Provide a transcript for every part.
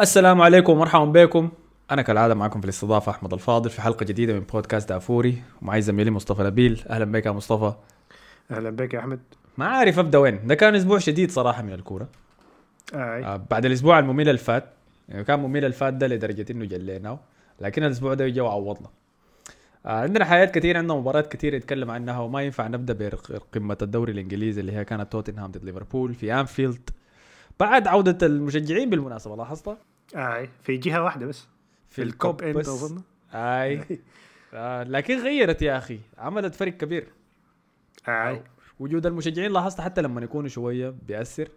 السلام عليكم ومرحبا بكم. أنا كالعادة معكم في الاستضافة أحمد الفاضل في حلقة جديدة من بودكاست دافوري. ومعي زميلي مصطفى نبيل. أهلا بك يا مصطفى. أهلا بك يا أحمد. ما عارف ابدا وين. ده كان أسبوع شديد صراحة من الكورة. آه. آه بعد الأسبوع الممل اللي فات يعني كان ممل الفات ده لدرجة إنه جليناه. لكن الأسبوع ده جا وعوضنا آه عندنا حياة كثير عندنا مباريات كثير نتكلم عنها وما ينفع نبدأ بقمة الدوري الإنجليزي اللي هي كانت توتنهام ضد ليفربول. في أنفيلد بعد عودة المشجعين بالمناسبة لاحظتها؟ آه. في جهة واحدة بس. في ال Kop end. أظن. أي. آه لكن غيرت يا أخي عملت فرق كبير. آه. وجود المشجعين لاحظت حتى لما يكونوا شوية بيأثر.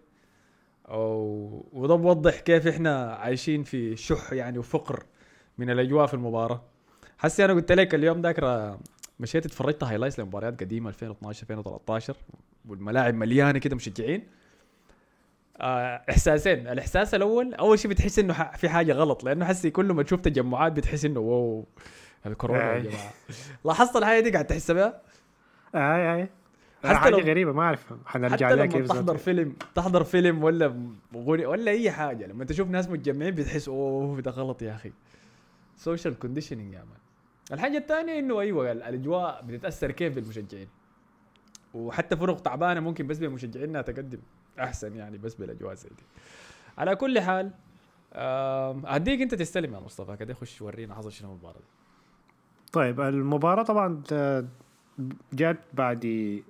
أو وده بوضح كيف إحنا عايشين في شح يعني وفقر من الأجواء في المباراة. حسي أنا قلت لك اليوم ذاك مشيت اتفرجت highlights لمباريات قديمة 2012 2013 والملاعب مليانة كده مشجعين. إحساسين الإحساس الأول أول شيء بتحس إنه في حاجة غلط لأنه حسي كل ما تشوف تجمعات بتحس إنه wow الكورونا يا أي. جماعة لاحظت الحاجة دي قاعد تحس بها آه. آه. حتى حاجة لو- غريبة ما أعرف حنرجع لها كيف تحضر. فيلم تحضر فيلم ولا ولا أي حاجة لما تشوف ناس متجمعين بتحس أوه ده غلط يا أخي social conditioning يا man الحاجة الثانية إنه أيوه ال- الأجواء بتتأثر كيف بالمشجعين وحتى فرق تعبانة ممكن بس بمشجعينها تقدم أحسن يعني بس بالاجواء زي دي على كل حال هديك أنت تستلم يا مصطفى كده خش ورينا حصل شنو المباراه دي. طيب المباراة طبعا آه، جات بعد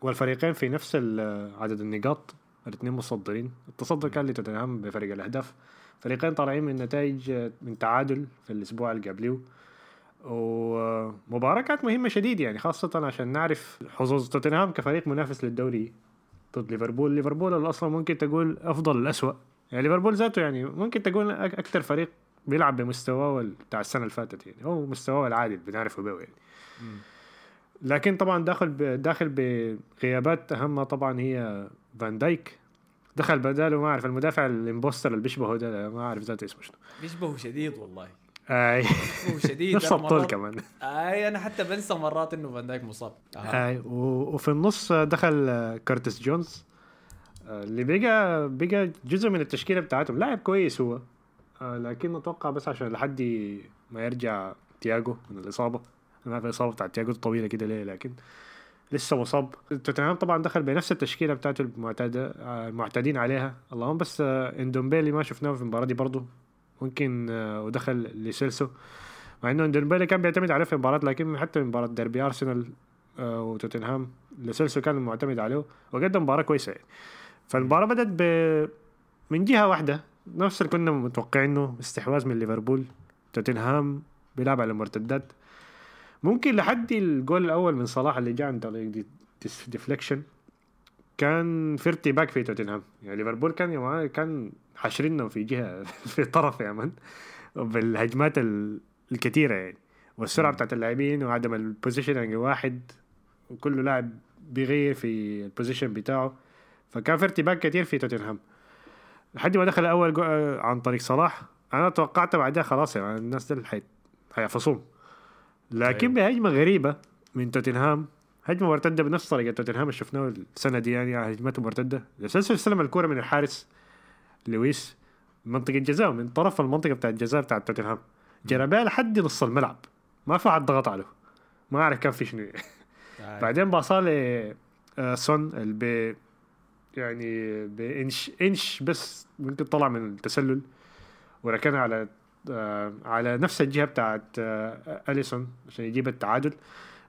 والفريقين في نفس ال- عدد النقاط الاثنين متصدرين. التصدر كان لتوتنهام بفرق الأهداف. فريقين طالعين من نتائج آه، من تعادل في الأسبوع اللي قبليه ومباراة كانت مهمة شديد يعني خاصة عشان نعرف حظوظ توتنهام كفريق منافس للدوري ضد ليفربول. ليفربول أصلا ممكن تقول أفضل الأسوأ. يعني ليفربول ذاته يعني ممكن تقول أكثر فريق بيلعب بمستواه بتاع السنة اللي فاتت يعني. هو مستواه العادي اللي بنعرفه به يعني. لكن طبعا داخل ب... داخل بغيابات اهمها طبعا هي فان دايك. دخل بداله ما أعرف المدافع الإمبوستر اللي بيشبهه ده ما أعرف ذاته اسمه شنو. بيشبهوا شديد والله. أي. بيشبهوا شديد. نفس الطول كمان. أي أنا حتى بنسى مرات إنه فان دايك مصاب. أي وفي النص دخل كيرتس جونز اللي بقى بقى جزء من التشكيلة بتاعتهم. لاعب كويس هو. آه، لكن أتوقع بس عشان لحد ما يرجع تياجو من الإصابة. أنا عارف الإصابة بتاعت تياجو طويلة كده ليه لكن لسه مصاب. توتنهام طبعا دخل بنفس التشكيلة بتاعته المعتاده المعتادين عليها. اللهم بس آه، إندومبيلي ما شفناه في المباراة دي برضه. ممكن آه، ودخل لسيلسو. مع إنه اندومبيلي كان بيعتمد عليه في المباراه لكن حتى مباراة ديربي أرسنال آه، وتوتنهام لسيلسو كان معتمد عليه وقدم مباراة كويسة. يعني فالمباراة بدأت ب من جهة واحدة نفس اللي كنا متوقعينه استحواذ من ليفربول. توتنهام بيلعب على المرتدات. ممكن لحد الجول الأول من صلاح اللي جاء عن طريق دي deflection كان في ارتباك في توتنهام. يعني ليفربول كان كان حاشرينهم في جهة في طرف يا man بالهجمات ال- الكثيره يعني. والسرعة بتاعت اللاعبين وعدم ال positioning واحد وكل لاعب بيغير في ال position بتاعه. فكان في ارتباك كثير في توتنهام. لحد ما دخل أول جو... آه، عن طريق صلاح. أنا توقعت بعدها خلاص يعني الناس دول حي... هيفصوم لكن بهجمة غريبة من توتنهام. هجمة مرتدة بنفس طريقة توتنهام اللي شفناه السنة دي يعني هجمته مرتدة. لسلسل استلم الكورة من الحارس. لويس منطقة جزاء من طرف المنطقة بتاعت الجزاء بتاعت توتنهام. جرى بها لحد نص الملعب. ما في حد ضغط عليه. ما أعرف كان في شنو. آه. بعدين باصاه ل آه، سون اللي يعني بانش إنش بس ممكن طلع من التسلل. وركنها على آه، على نفس الجهة بتاعت آه، أليسون عشان يجيب التعادل.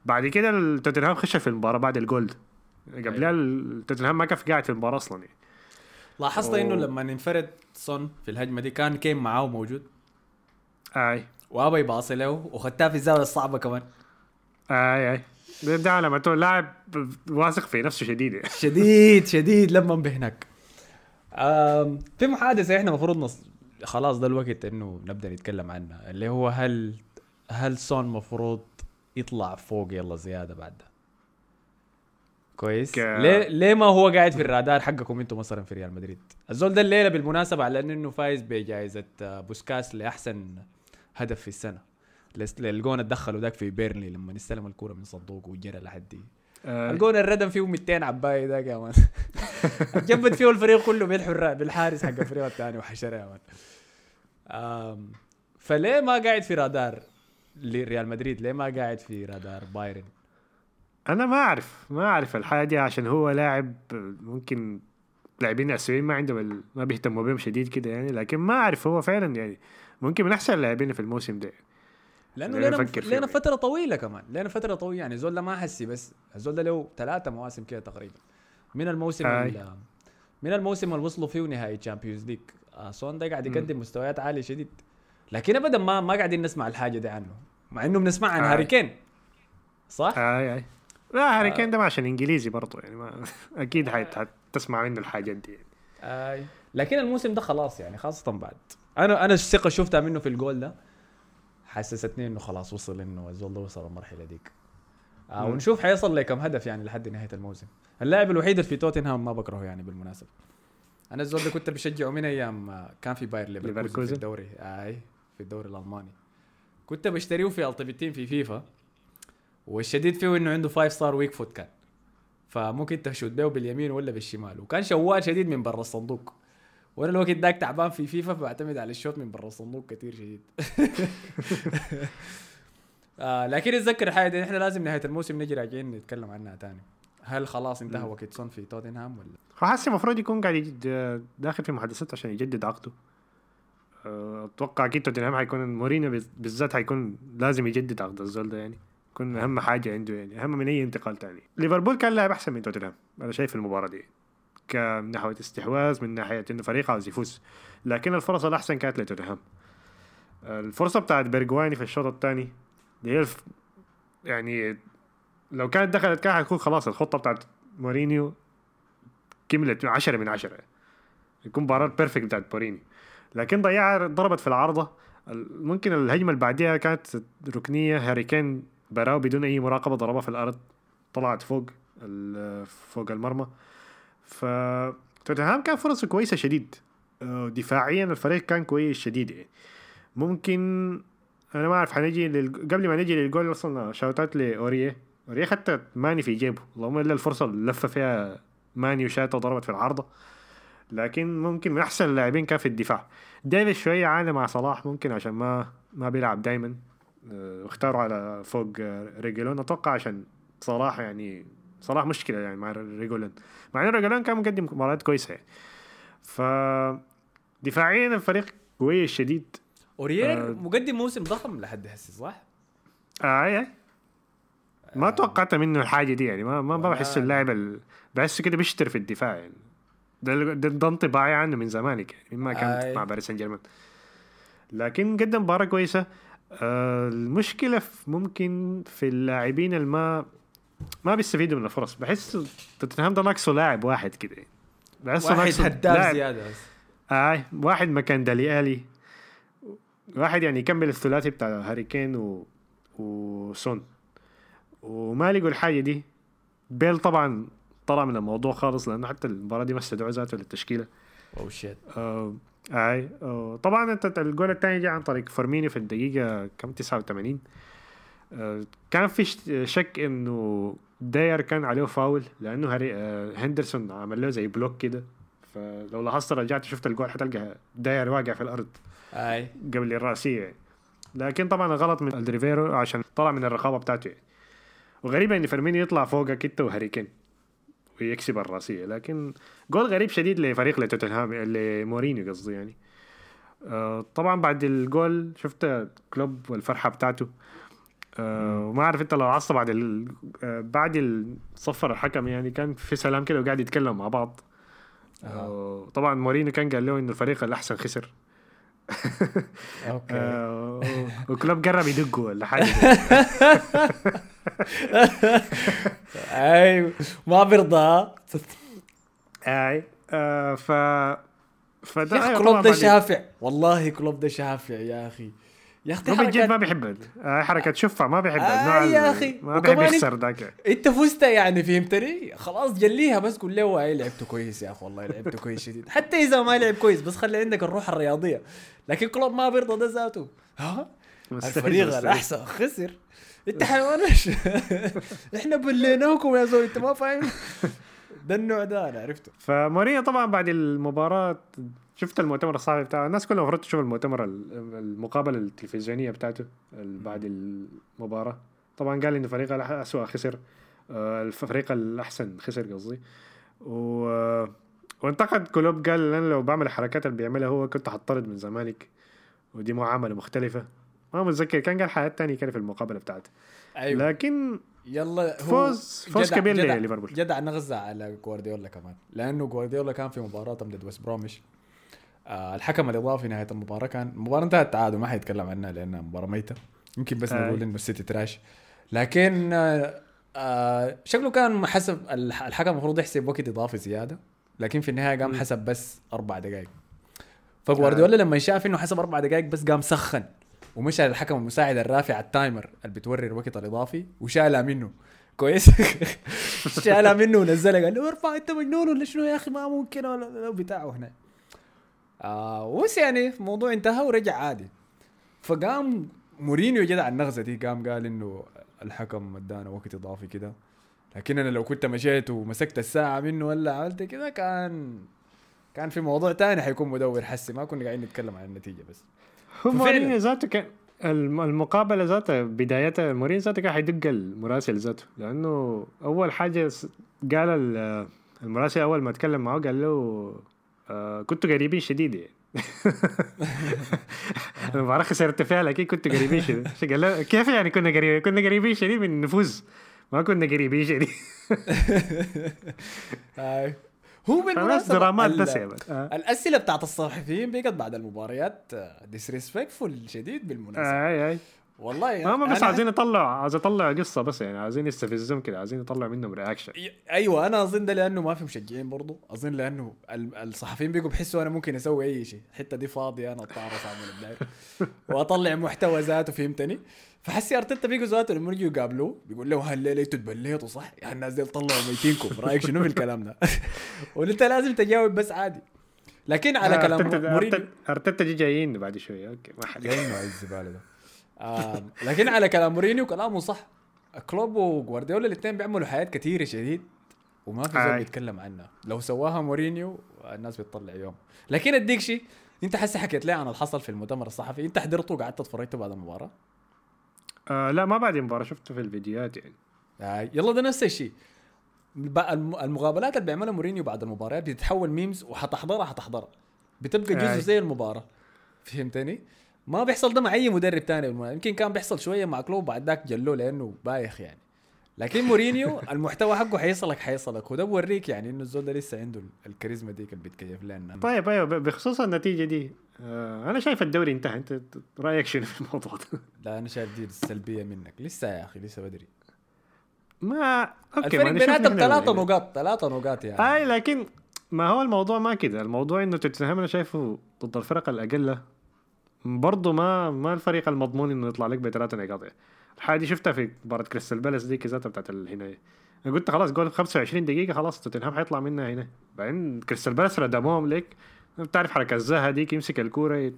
بعد كده توتنهام خش في المباراة بعد الجول. قبلها ال- توتنهام ما كان قاعد في المباراة أصلا يعني. لاحظت إنه. لما انفرد سون في الهجمة دي كان كين معاه موجود؟ أي. وأبى يباصي له وخدتها في الزاوية الصعبة كمان. أي أي. ده- على لاعب واثق في نفسه شديد. شديد شديد لما بهناك في محادثة إحنا المفروض نص... خلاص ده الوقت إنه نبدأ نتكلم عنها اللي هو هل هل سون مفروض يطلع فوق يلا زيادة بعد؟ ده كويس. ك- ليه ليه ما هو قاعد في الرادار حقكم أنتم مثلا في ريال مدريد؟ الزول ده الليلة بالمناسبة على أنه فايز بجائزة آه، Puskás لأحسن هدف في السنة. لس- للجون اتدخلوا ذاك في بيرنلي لما استلم الكوره من صندوق وجرى لحد. دي آه، الجون الردم فيه 200 عباية ذاك يا مان. جبت فيه الفريق كله الر- بالحارس حق الفريق الثاني وحشرة يا مان. فليه ما قاعد في رادار لريال مدريد؟ ليه ما قاعد في رادار بايرن؟ أنا ما أعرف ما أعرف الحاجة دي عشان هو لاعب ممكن لاعبين اسيويين ما عندهم ال... ما بيهتموا بهم شديد كده يعني لكن ما أعرف هو فعلا يعني ممكن من أحسن اللاعبين في الموسم ده. لأنه لنا فيه لنا يعني. فترة طويلة كمان لنا فترة طويلة يعني زول ما حسي بس الزول ده له ثلاثة مواسم كده تقريبا. من الموسم من الموسم اللي وصلوا فيه نهائي تشامبيونز ليج سون ده قاعد يقدم مستويات عالية شديد. لكن ابدا ما ما قاعدين نسمع الحاجة دي عنه مع إنه بنسمع عن. هاري كين صح؟ أي أي. لا هاري كين ده عشان إنجليزي برضه يعني ما أكيد حت... حتسمع منه الحاجات دي. يعني. لكن الموسم ده خلاص يعني خاصة بعد. أنا أنا الثقة شفتها منه في الجول ده حسستني إنه خلاص وصل إنه الزول ده وصل المرحلة ديك. آه مم. ونشوف حيصل لكم هدف يعني لحد نهاية الموسم. اللاعب الوحيد اللي في توتنهام ما بكرهه يعني بالمناسبة. أنا الزول ده كنت بشجعه من أيام آه، كان في باير ليفركوزن في. الدوري. آي في الدوري الألماني. كنت بشتريه في ultimate team في فيفا. والشديد فيه إنه عنده 5 star weak foot كان فممكن ت shoot بيه باليمين ولا بالشمال. وكان شوال شديد من برا الصندوق. وأنا الوقت داك تعبان في فيفا بعتمد على ال shoot من برا الصندوق كثير شديد. آه لكن اتذكر الحاجة دي إحنا لازم نهاية الموسم نجي راجعين نتكلم عنها تاني. هل خلاص انتهى. وقت سون في توتنهام ولا؟ فحاسس المفروض يكون قاعد يجد داخل في محادثات عشان يجدد عقده. أه، أتوقع أكيد توتنهام حيكون مورينيو بالذات حيكون لازم يجدد عقد الزول ده يعني. يكون أهم حاجة عنده يعني أهم من أي انتقال تاني. ليفربول كان لاعب أحسن من توتنهام أنا شايف المباراة دي. كمن ناحية استحواذ من ناحية إنه فريق عاوز يفوز. لكن الفرص الأحسن كانت لتوتنهام. الفرصة بتاعت بيرجواين في الشوط الثاني دي. يعني لو كانت دخلت كان حتكون خلاص الخطة بتاعت مورينيو كملت 10 من 10 يكون مباراة perfect بتاعت مورينيو. لكن ضيعها ضربت في العارضة. ال- ممكن الهجمة اللي بعديها كانت ركنية هاري كين براو بدون أي مراقبة ضربها في الأرض طلعت فوق فوق المرمى. ف توتنهام كان فرصة كويسة شديد. آه، دفاعيا الفريق كان كويس شديد. يعني ممكن أنا ما أعرف حنجي لل... قبل ما نجي للجول وصلنا شوتات لاوريه أورية. حتى ماني في جيبه. اللهم إلا الفرصة اللي لفه فيها ماني وشاته وضربت في العارضة. لكن ممكن من أحسن اللاعبين كان في الدفاع. ديفيس شوية عانى مع صلاح ممكن عشان ما ما بيلعب دايما. واختاروا على فوق آه، ريجولون أتوقع عشان صلاح يعني صلاح مشكلة يعني مع ريجولون مع إن ريجولون كان مقدم مباريات كويسة. يعني ف دفاعيا الفريق كويس شديد. أوريير آه. مقدم موسم ضخم لحد هسه صح؟ آه اي ما توقعت منه الحاجة دي يعني. ما ما بحس اللاعب ال... بحسه كده بيشتر في الدفاع يعني. ده ده, ده انطباعي عنه من زمانك يعني مما كان آي. مع باريس سان جيرمان. لكن قدم مباراة كويسة. آه المشكلة في ممكن في اللاعبين اللي ما بيستفيدوا من الفرص. بحس توتنهام ده ناقصه لاعب واحد كده. بحسه واحد هداف بس. اي واحد مكان دالي آلي. واحد يعني يكمل الثلاثي بتاع هاري كين و... وسون وما لقوا الحاجة دي. بيل طبعا طلع من الموضوع خالص لأنه حتى المباراة دي ما استدعوا ذاته للتشكيلة. oh shit آه أي. طبعا أنت الجول الثاني جاء عن طريق فيرمينو في الدقيقة كم 89 آه كان في شك إنه داير كان عليه فاول لأنه هاري آه هندرسون عمل له زي block كده. فلو لاحظت رجعت شفت الجول حتلقى داير واقع في الأرض أي. قبل الرأسية يعني. لكن طبعا غلط من ألديرفيرلد عشان طلع من الرقابة بتاعته يعني. وغريبة إن فيرمينو يطلع فوقك انت وهاري كين ويكسب الرأسية. لكن جول غريب شديد لفريق لتوتنهام لمورينيو قصدي يعني. آه طبعا بعد الجول شفت كلوب والفرحة بتاعته. آه وما أعرف أنت لو عصب بعد ال... آه بعد الصفر الحكم يعني كان في سلام كده وقاعد يتكلم مع بعض. آه. طبعا مورينيو كان قال له إنه الفريق الأحسن خسر. okay. آه وكلوب قرب يدقه ولا حاجة أي ما بيرضى. أي آه ف فده كلوب ده شافع. والله كلوب ده شافع يا أخي. يا أخي جد حركات. ما بيحب آه حركه شفع ما بيحب آه يا أخي. ما بيحب يخسر ذاك انت فزت يعني فهمتني؟ خلاص جليها بس قول له أي لعبته كويس يا أخي والله لعبته كويس شديد. حتى إذا ما لعب كويس بس خلي عندك الروح الرياضية. لكن كلوب ما بيرضى ده ذاته. ها؟ الفريق. الأحسن. خسر. أنت حيوانش إحنا بليناكم يا زول أنت ما فاهم. ده النوع ده أنا عرفته. فمورينيو طبعا بعد المباراة شفت المؤتمر الصحفي بتاعه؟ الناس كلها المفروض تشوف المؤتمر ال- المقابله التلفزيونية بتاعته بعد المباراة. طبعا قال انه فريقه الاسوء خسر آه، الفريق الأحسن خسر قصدي. و وانتقد كلوب قال أنا لو بعمل الحركات اللي بيعملها هو كنت حطرد من زمالك. ودي معاملة مختلفة. ما متذكر كان قال حاجات تانية كده في المقابلة بتاعته. أيوه. لكن يلا هو فوز فوز كبير لليفربول. جدع نغزى على جوارديولا كمان. لأنه جوارديولا كان في مباراة ضد ويست بروميش. آه الحكم الإضافي نهاية المباراة كان المباراة انتهت تعادل ما حيتكلم عنها لأنها مباراة ميتة. يمكن بس آي. نقول انه السيتي تراش. لكن آه آه شكله كان حسب الح- الحكم المفروض يحسب وقت إضافي زيادة. لكن في النهاية قام. حسب بس أربع دقائق فجوارديولا لما شاف إنه حسب أربع دقائق بس قام سخن. ومشى للحكم المساعد الرافع ال timer اللي بتوري الوقت الإضافي وشالها منه. كويس؟ شالها منه ونزلها قال له أرفع انت مجنون ولا شنو يا أخي؟ ما ممكن. ولا ولا بتاعه هنا. آه بس يعني الموضوع انتهى ورجع عادي. فقام مورينيو جدع النغزة دي قام قال إنه الحكم ادانا وقت إضافي كده. لكن أنا لو كنت مشيت ومسكت الساعة منه ولا عملت كده كان كان في موضوع تاني حيكون مدور حسي. ما كنا قاعدين نتكلم عن النتيجة بس. هو مورينيو ذاته كان الم- المقابلة ذاتها بدايتها مورينيو ذاته كان حيدق المراسل ذاته. لأنه أول حاجة قال ال- المراسل أول ما اتكلم معه قال له آه كنتوا قريبين شديد يعني. المباراة خسرت فيها لكن كنتوا قريبين شديد. قال له كيف يعني كنا قريبين كنا قريبين شديد من النفوذ؟ ما كنا قريبين شديد. هاي هو فناس بالمناسبه درامات بس. آه. الأسئلة بتاعت الصحفيين بقت بعد المباريات ديسريسبكتفول شديد بالمناسبة. آي آي. والله ما هم بس عايزين يطلعوا عايز يطلع قصة بس يعني عايزين يستفزهم كده عايزين يطلعوا منهم رياكشن أيوه أنا أظن ده لأنه ما في مشجعين برضو. أظن لأنه ال- الصحفيين بيقوا بحسوا أنا ممكن أسوي أي شيء. الحتة دي فاضية أنا اطارس اعمل الداير وأطلع محتوى ذاته فهمتني؟ فحسي أرتيتا بيجوا ذاته لما يجوا يقابلوه بيقول له هل أنتوا تبليتوا صح؟ يعني الناس دي طلعوا ميتينكم رايك شنو في الكلام ده؟ وأنت لازم تجاوب بس عادي. لكن على كلام مورينيو ارتيتا جايين بعد شوية. okay ما حد جايين مع الزبالة ده. آه لكن على كلام مورينيو كلامه صح. كلوب وجوارديولا الاثنين بيعملوا حياة كثيرة شديد وما في زول آي. بيتكلم عنها. لو سواها مورينيو الناس بتطلع يوم. لكن اديك شيء انت حسي حكيت لي عن اللي حصل في المؤتمر الصحفي. انت حضرته وقعدت اتفرجته بعد المباراة؟ آه لا ما بعد المباراة شفته في الفيديوهات يعني. آه يلا ده نفس الشيء المقابلات اللي بيعملها مورينيو بعد المباريات بتتحول memes وحتحضرها حتحضرها. بتبقى جزء آي. زي المباراة. فهمتني؟ ما بيحصل ده مع أي مدرب تاني. يمكن كان بيحصل شوية مع كلوب بعد ذاك خلوه لأنه بايخ يعني. لكن مورينيو المحتوى حقه حيصلك حيصلك. وده بوريك يعني إنه الزول ده لسه عنده ال- الكاريزما ديك اللي بيتكيف لنا طيب أيوه بخصوص النتيجة دي آه أنا شايف الدوري انتهى. أنت رأيك شنو في الموضوع ده؟ لا أنا شايف دي السلبية منك. لسه يا أخي لسه بدري. ما أوكي الفرق بيناتهم ال- نقاط ثلاثة نقاط يعني. اي لكن ما هو الموضوع ما كده. الموضوع إنه توتنهام أنا شايفه ضد الفرق الأقل برضه ما ما الفريق المضمون إنه يطلع لك بثلاثة نقاط. الحاجة دي شفتها في مباراة كريستال بالاس دي ذاتها بتاعت أنا قلت خلاص جول 25 دقيقة خلاص توتنهام حيطلع منها هنا بعدين كريستال بالاس ردموهم لك بتعرف حركة زاها ديك يمسك الكورة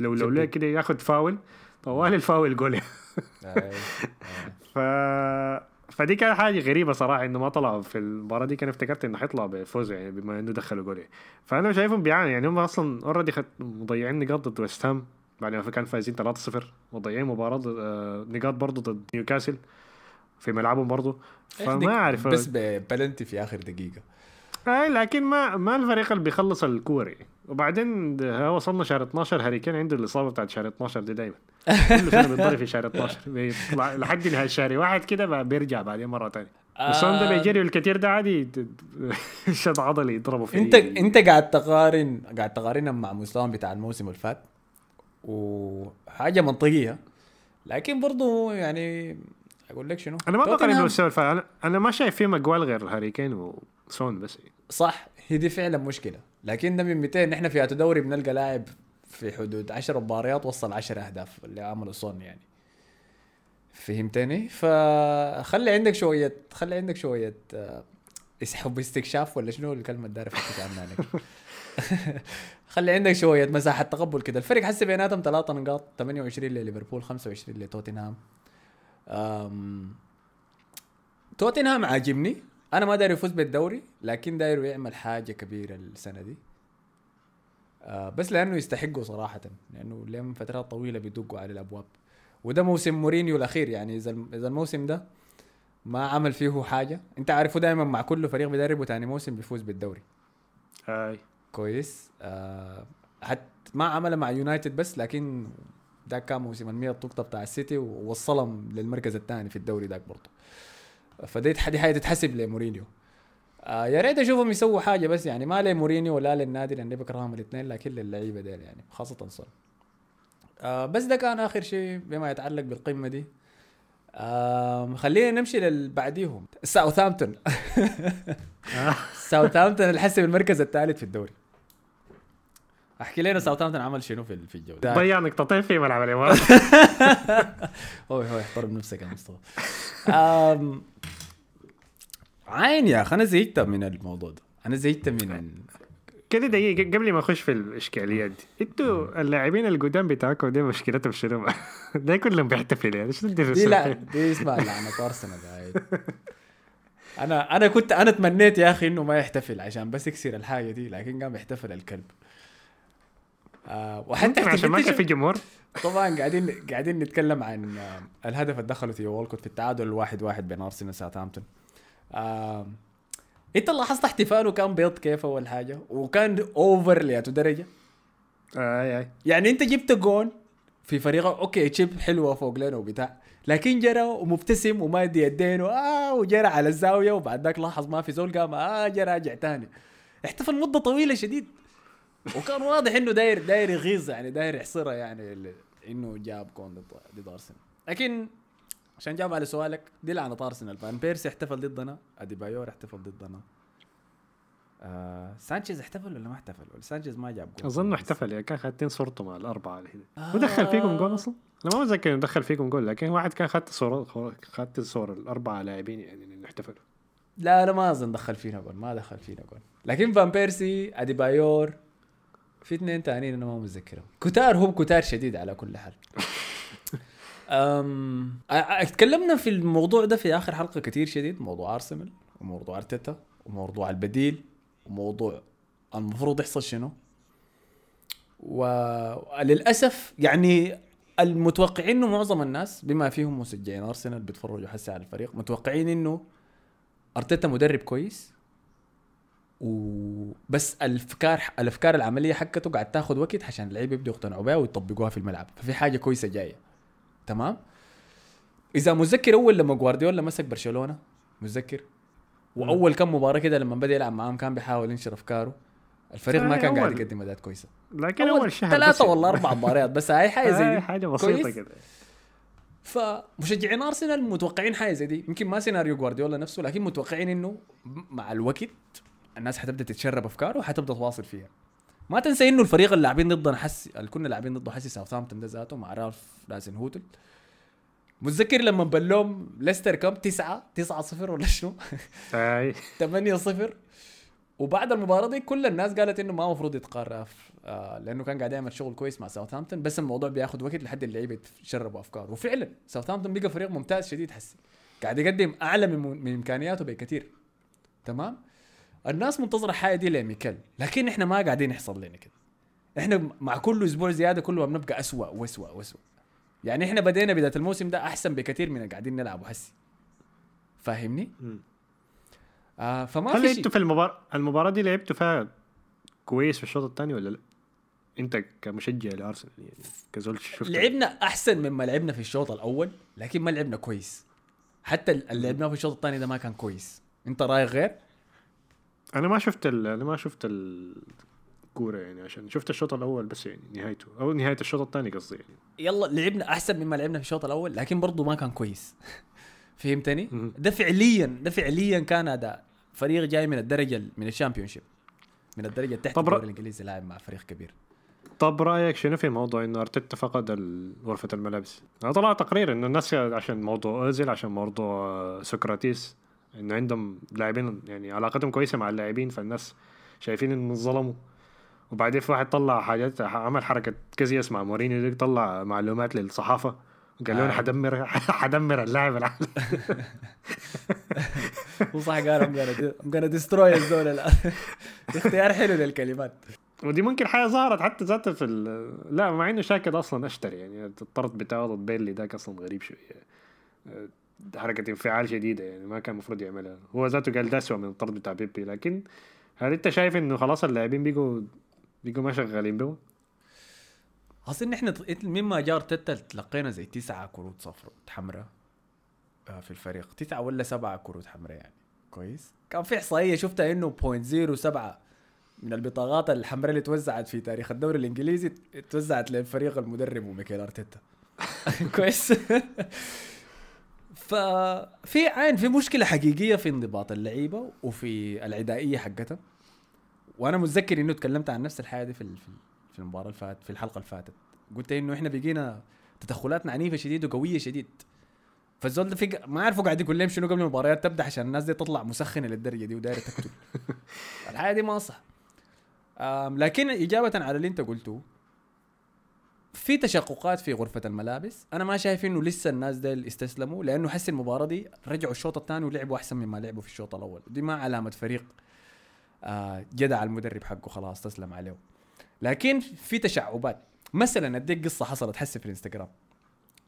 لو لو. ليه كده ياخذ فاول طوال الفاول جول آي. ف فدي كانت حاجة غريبة صراحة إنه ما طلعوا في المباراة دي. كان افتكرت إنه حيطلع بفوز يعني بما إنه دخلوا جول. فأنا شايفهم بيعانوا يعني. هم أصلا already مضيعين نقاط ضد ويست هام بعد ما كان فايزين 3-0 مضيعين مباراة ضد- آه، نقاط برضه ضد نيوكاسل في ملعبهم برضه فما أعرف. بس ببلنتي في آخر دقيقة. اي لكن ما ما الفريق اللي بيخلص الكورة يعني. وبعدين وصلنا شهر 12 هاري كين عنده الإصابة بتاعت شهر 12 دي دايما. كل سنه بينضرب في شهر 12 بيطلع لحد نهاية شهر واحد كده بيرجع بعدين مرة ثانية والسون ده آه، بيجري الكثير ده عادي شد عضلي يضربه في انت انت قاعد تقارن قاعد تقارنهم مع مستواهم بتاع الموسم اللي فات وحاجة منطقية. لكن برضو يعني أقول لك شنو؟ أنا ما بقارن بالمستوى أنا أنا ما شايف فيه مجوال غير هاري كين وسون بس. صح هي دي فعلا مشكلة. لكن ده من 200 نحن في دوري بنلقى لاعب في حدود 10 مباريات وصل 10 أهداف اللي عمله صون يعني. فهمتني؟ فخلي عندك شوية خلي عندك شوية آه، حب استكشاف ولا شنو الكلمة عنها أنا. خلي عندك شوية مساحة تقبل كده. الفرق حسي بيناتهم ثلاثة نقاط 28 لليفربول 25 لتوتنهام. توتنهام عاجبني. أنا ما داير يفوز بالدوري لكن داير يعمل حاجة كبيرة السنة دي. آه بس لأنه يستحقوا صراحة لأنه لهم فترات طويلة بيدقوا على الأبواب. وده موسم مورينيو الأخير يعني إذا إذا الموسم ده ما عمل فيه حاجة أنت عارفه دائما مع كل فريق بيدربه ثاني موسم بيفوز بالدوري. هاي. كويس. آه حتى ما عملها مع يونايتد بس لكن ده كان موسم ال 100 نقطه بتاع السيتي ووصلهم للمركز الثاني في الدوري ذاك برضه. فدي دي حاجة تتحسب لمورينيو. آه يا ريت أشوفهم يسووا حاجة بس يعني ما لمورينيو ولا للنادي لأني بكرههم الاثنين لكن للعيبة ديل يعني خاصة صن آه بس ده كان آخر شيء بما يتعلق بالقمة دي. آه خلينا نمشي للي بعديهم. ساوثامبتون ساوثامبتون الحسب المركز الثالث في الدوري. احكي لنا ساوثامبتون عمل شنو في في الجو ده ضيع نقطتين في ملعب الامارات هو هو احترم نفسك يا مصطفى. عين يا أخي أنا زهقت من الموضوع ده. أنا زهقت من كده دقيقة قبل ما أخش في الإشكاليات دي إنتوا اللاعبين القدام بتاعكم دي مشكلتهم شنو؟ ده كلهم بيحتفلوا يعني شنو دي لا دي اسمها لعنة ارسنال أنا أنا كنت أنا تمنيت يا أخي إنه ما يحتفل عشان بس يكسر الحاجة دي لكن قام يحتفل الكلب. آه وحتى عشان ما كان في جمهور. طبعا قاعدين قاعدين نتكلم عن آه، الهدف اللي دخله ثيو وولكوت في التعادل الواحد واحد بين أرسنال وساوثهامبتون. آه انت لاحظت احتفاله كان بيض كيف أول حاجة؟ وكان over لياتو درجة؟ آي آي. يعني انت جبت جون في فريقك أوكي chip حلوة فوق لنا وبتاع لكن جرى ومبتسم وما يدي يدين آه وجرى على الزاوية وبعد ذاك لاحظ ما في زول قام آه جرى راجع تاني. احتفل مدة طويلة شديد. وكان واضح إنه داير داير يغيظ يعني داير يحصرها يعني إنه جاب جون ضد ضد أرسنال. لكن عشان جاوب على سؤالك دي لعنة أرسنال. فان بيرسي احتفل ضدنا أديبايور احتفل ضدنا. آه سانشيز احتفل ولا ما احتفل؟ ولا سانشيز ما جاب جول أظن احتفل يعني كان خدتين صورته مع الأربعة اللي هنا. ودخل فيكم جول أصلا؟ أنا ما متذكر إنه دخل فيكم جول لكن واحد كان خدت صوره خدت صور الأربعة لاعبين يعني انه احتفلوا. لا أنا ما أظن دخل فينا جول ما دخل فينا جول لكن فان بيرسي أديبايور في اثنين تانيين أنا ما متذكرهم. كتار هم كتار شديد على كل حال. أم... أ- أ- تكلمنا في الموضوع ده في آخر حلقة كتير شديد موضوع أرسنال وموضوع أرتيتا وموضوع البديل وموضوع المفروض يحصل شنو. وللاسف يعني المتوقعين إنه معظم الناس بما فيهم مشجعين أرسنال بيتفرجوا حسي على الفريق متوقعين إنه أرتيتا مدرب كويس وبس الأفكار الأفكار العملية حقته قاعد تاخذ وقت عشان اللعيبه يبدوا يقتنعوا بها ويطبقوها في الملعب. ففي حاجة كويسة جاية. تمام؟ إذا متذكر أول لما جوارديولا مسك برشلونة متذكر وأول كم مباراة كده لما بدأ يلعب معاهم كان بيحاول ينشر أفكاره. الفريق ما آه، كان قاعد أول. يقدم أداءات كويسة. لكن أول شهر ثلاثة ولا أربع مباريات بس. هاي حاجة زي دي. حاجة بسيطة؟ كده. فمشجعين أرسنال متوقعين حاجة زي دي. يمكن ما سيناريو جوارديولا نفسه لكن متوقعين إنه مع الوقت الناس حتبدأ تتشرب أفكاره وحتبدأ تواصل فيها. ما تنسى إنه الفريق اللي لاعبين ضدنا حسي اللي كنا لاعبين ضده حسي ساوثهامبتون ده ذاته مع رالف هازنهوتل. متذكر لما بلوم ليستر كم 9 9 0 ولا شنو؟ أي. 8 0 وبعد المباراة دي كل الناس قالت إنه ما المفروض يتقرف آه لأنه كان قاعد يعمل شغل كويس مع ساوثهامبتون بس الموضوع بياخذ وقت لحد اللعيبة يتشربوا افكار وفعلا ساوثهامبتون بقى فريق ممتاز شديد حسي. قاعد يقدم أعلى من, من إمكانياته بكثير. تمام؟ الناس منتظرة حاجة دي لميكل لكن إحنا ما قاعدين يحصل لنا كده. إحنا مع كل أسبوع زيادة كل ما بنبقى اسوء واسوء واسوء يعني إحنا بدينا بداية الموسم ده أحسن بكثير من قاعدين نلعبه حسي فاهمني؟ آه فما هل في أنتوا في المباراة المباراة دي لعبتوا فيها كويس في الشوط الثاني ولا لا؟ أنت كمشجع لأرسنال يعني كزول شفت؟ لعبنا أحسن مما لعبنا في الشوط الأول لكن ما لعبنا كويس. حتى اللي لعبناه في الشوط الثاني ده ما كان كويس. أنت رأيك غير؟ أنا ما شفت ال... أنا ما شفت الكورة يعني عشان شفت الشوط الأول بس يعني نهايته أو نهاية الشوط الثاني قصدي يعني. يلا لعبنا أحسن مما لعبنا في الشوط الأول لكن برضه ما كان كويس. فهمتني. ده فعليا ده فعليا كان أداء. فريق جاي من الدرجة ال- من الشامبيون من الدرجة تحت طب الدوري الإنجليزي لاعب مع فريق كبير. طب رأيك شنو في موضوع إنه أرتيتا فقد غرفه الملابس؟ أنا طلع تقرير إنه الناس عشان موضوع أوزيل عشان موضوع سقراطيس انه عندهم لاعبين يعني علاقتهم كويسة مع اللاعبين فالناس شايفين انه ظلموا وبعدين في واحد طلع حاجات عمل حركة كزياس مع مورينيو طلع معلومات للصحافة. قال لهم آه. حدمر حدمر اللاعب العالمي. هو صح قال I'm gonna destroy الزول اختيار حلو للكلمات. ودي ممكن حاجة ظهرت حتى ذاتها في ال- لا مع إنه شاكد أصلا أشتري يعني الطرد بتاعه ضد بيلي ذاك أصلا غريب شوية. حركة انفعال شديدة يعني ما كان المفروض يعملها. هو ذاته قال ده من الطرد بتاع بيبي لكن هل أنت شايف إنه خلاص اللاعبين بيجوا بيجوا ما شغالين به؟ اظن إحنا مما جار تتا تلقينا زي تسعة كروت صفراء حمراء آه، في الفريق. تسعة ولا سبعة كروت حمراء يعني. كويس. كان في إحصائية شفتها إنه 0.07 من البطاقات الحمراء اللي توزعت في تاريخ الدوري الإنجليزي توزعت للفريق المدرب وميكيل أرتيتا. كويس. ففي عين في مشكلة حقيقية في انضباط اللعيبة وفي العدائية حقتها وأنا متذكر إنه تكلمت عن نفس الحاجة دي في في ال- في المباراة الفات في الحلقة اللي فاتت. قلت إنه إحنا بقينا تدخلاتنا عنيفة شديد وقوية شديد. فالزول ده ما عارفوا قاعد يقول لهم شنو قبل المباريات تبدأ عشان الناس دي تطلع مسخنة للدرجة دي ودايرة تقتل. الحاجة دي ما صح. لكن إجابة على اللي أنت قلته في تشققات في غرفة الملابس، أنا ما شايف إنه لسه الناس ديل استسلموا لأنه حس المباراة دي رجعوا الشوط الثاني ولعبوا أحسن مما لعبوا في الشوط الأول، دي ما علامة فريق آه جدع المدرب حقه خلاص تسلم عليه. لكن في تشعبات، مثلا أديك قصة حصلت حسي في الإنستغرام.